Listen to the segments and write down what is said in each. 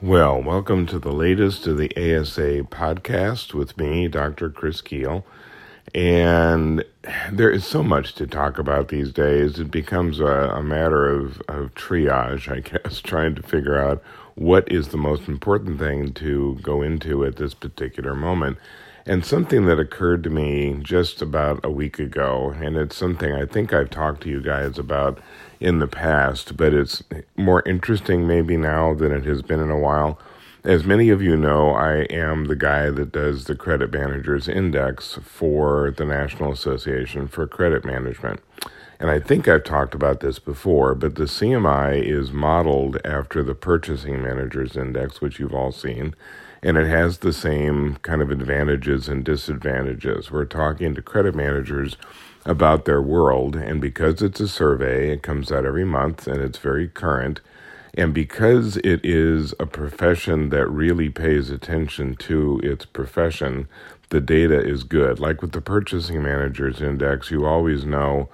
Well, welcome to the latest of the ASA podcast with me, Dr. Chris Kuehl. And there is so much to talk about these days. It becomes a, a matter of, of triage, I guess, trying to figure out what is the most important thing to go into at this particular moment. And something that occurred to me just about a week ago, and it's something I think I've talked to you guys about in the past, but it's more interesting maybe now than it has been in a while. As many of you know, I am the guy that does the Credit Managers Index for the National Association for Credit Management. And I think I've talked about this before, but the CMI is modeled after the Purchasing Managers Index, which you've all seen and it has the same kind of advantages and disadvantages. We're talking to credit managers about their world, and because it's a survey, it comes out every month and it's very current. And because it is a profession that really pays attention to its profession, the data is good. Like with the Purchasing Managers Index, you always know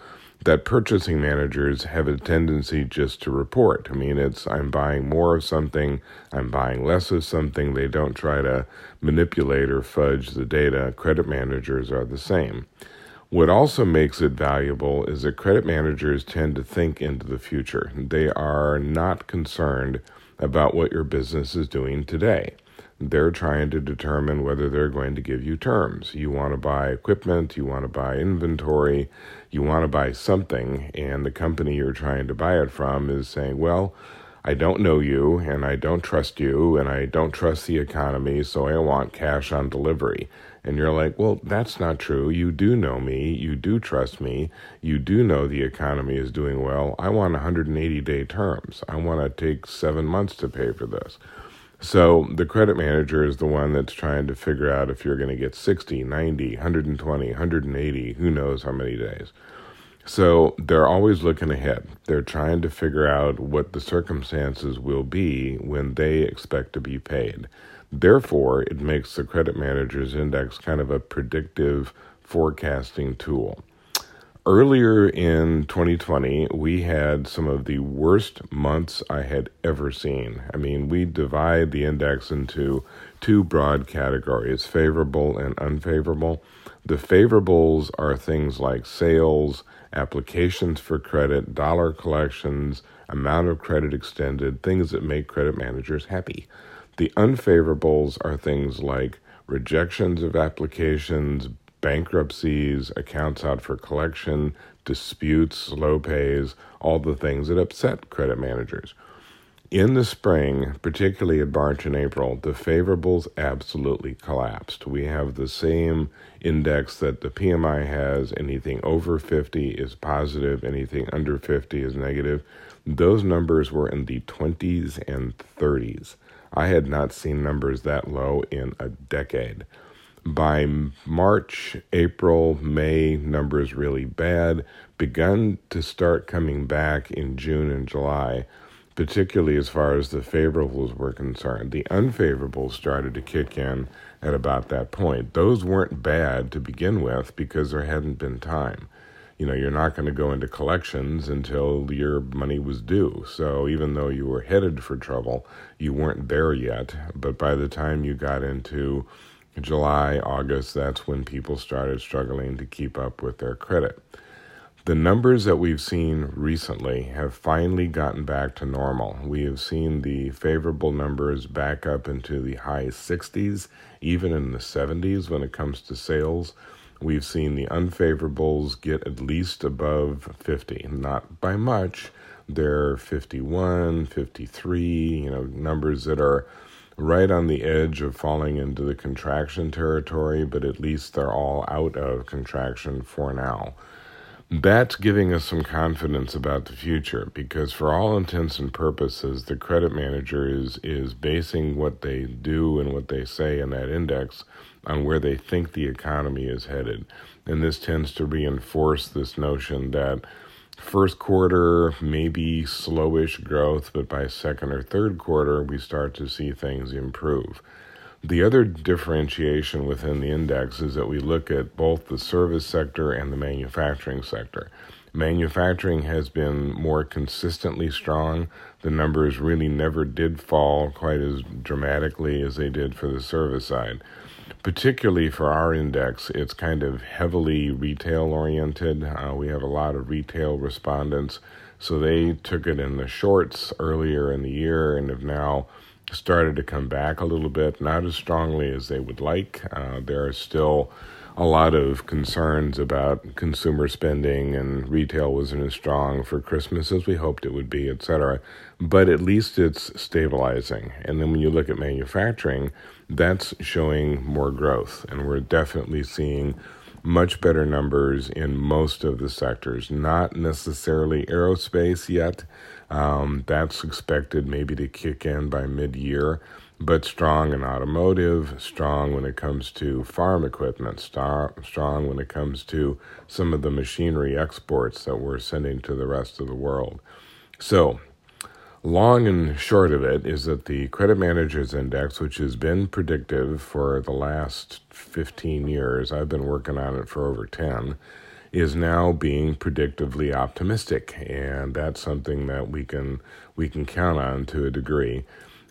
that purchasing managers have a tendency just to report. I mean, it's I'm buying more of something, I'm buying less of something. They don't try to manipulate or fudge the data. Credit managers are the same. What also makes it valuable is that credit managers tend to think into the future. They are not concerned about what your business is doing today. They're trying to determine whether they're going to give you terms. You want to buy equipment, you want to buy inventory, you want to buy something, and the company you're trying to buy it from is saying, well, I don't know you, and I don't trust you, and I don't trust the economy, so I want cash on delivery. And you're like, well, that's not true. You do know me. You do trust me. You do know the economy is doing well. I want 180 day terms. I want to take seven months to pay for this. So the credit manager is the one that's trying to figure out if you're going to get 60, 90, 120, 180, who knows how many days. So they're always looking ahead. They're trying to figure out what the circumstances will be when they expect to be paid. Therefore, it makes the credit manager's index kind of a predictive forecasting tool. Earlier in 2020, we had some of the worst months I had ever seen. I mean, we divide the index into two broad categories favorable and unfavorable. The favorables are things like sales, applications for credit, dollar collections, amount of credit extended, things that make credit managers happy. The unfavorables are things like rejections of applications, bankruptcies, accounts out for collection, disputes, slow pays, all the things that upset credit managers. In the spring, particularly in March and April, the favorables absolutely collapsed. We have the same index that the PMI has. Anything over 50 is positive, anything under 50 is negative. Those numbers were in the 20s and 30s. I had not seen numbers that low in a decade by March, April, May, numbers really bad, begun to start coming back in June and July, particularly as far as the favorables were concerned. The unfavorables started to kick in at about that point. Those weren't bad to begin with because there hadn't been time. You know, you're not going to go into collections until your money was due. So even though you were headed for trouble, you weren't there yet. But by the time you got into July, August, that's when people started struggling to keep up with their credit. The numbers that we've seen recently have finally gotten back to normal. We have seen the favorable numbers back up into the high 60s, even in the 70s when it comes to sales. We've seen the unfavorables get at least above 50, not by much. They're 51, 53, you know, numbers that are right on the edge of falling into the contraction territory, but at least they're all out of contraction for now. That's giving us some confidence about the future because, for all intents and purposes, the credit manager is, is basing what they do and what they say in that index on where they think the economy is headed. And this tends to reinforce this notion that First quarter, maybe slowish growth, but by second or third quarter, we start to see things improve. The other differentiation within the index is that we look at both the service sector and the manufacturing sector. Manufacturing has been more consistently strong. The numbers really never did fall quite as dramatically as they did for the service side. Particularly for our index, it's kind of heavily retail oriented. Uh, we have a lot of retail respondents, so they took it in the shorts earlier in the year and have now started to come back a little bit, not as strongly as they would like. Uh, there are still a lot of concerns about consumer spending and retail wasn't as strong for Christmas as we hoped it would be, et cetera. But at least it's stabilizing. And then when you look at manufacturing, that's showing more growth. And we're definitely seeing much better numbers in most of the sectors, not necessarily aerospace yet. Um, that's expected maybe to kick in by mid year but strong in automotive, strong when it comes to farm equipment, star, strong when it comes to some of the machinery exports that we're sending to the rest of the world. So, long and short of it is that the credit managers index, which has been predictive for the last 15 years, I've been working on it for over 10, is now being predictively optimistic, and that's something that we can we can count on to a degree.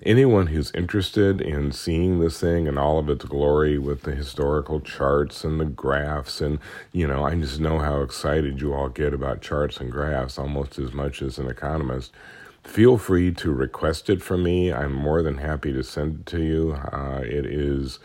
Anyone who's interested in seeing this thing and all of its glory with the historical charts and the graphs and you know i just know how excited you all get about charts and graphs almost as much as an economist feel free to request it from me i'm more than happy to send it to you uh, it is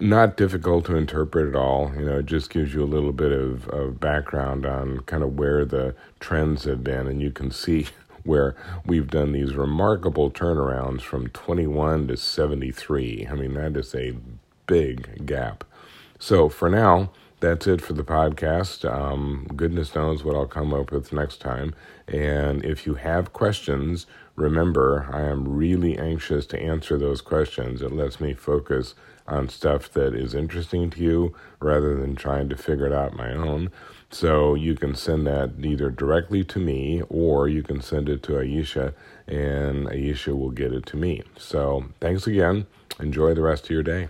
not difficult to interpret at all. You know, it just gives you a little bit of, of background on kind of where the trends have been, and you can see where we've done these remarkable turnarounds from 21 to 73. I mean, that is a big gap. So for now, that's it for the podcast. Um, goodness knows what I'll come up with next time. And if you have questions, remember, I am really anxious to answer those questions. It lets me focus on stuff that is interesting to you rather than trying to figure it out my own. So you can send that either directly to me or you can send it to Aisha and Aisha will get it to me. So thanks again. Enjoy the rest of your day.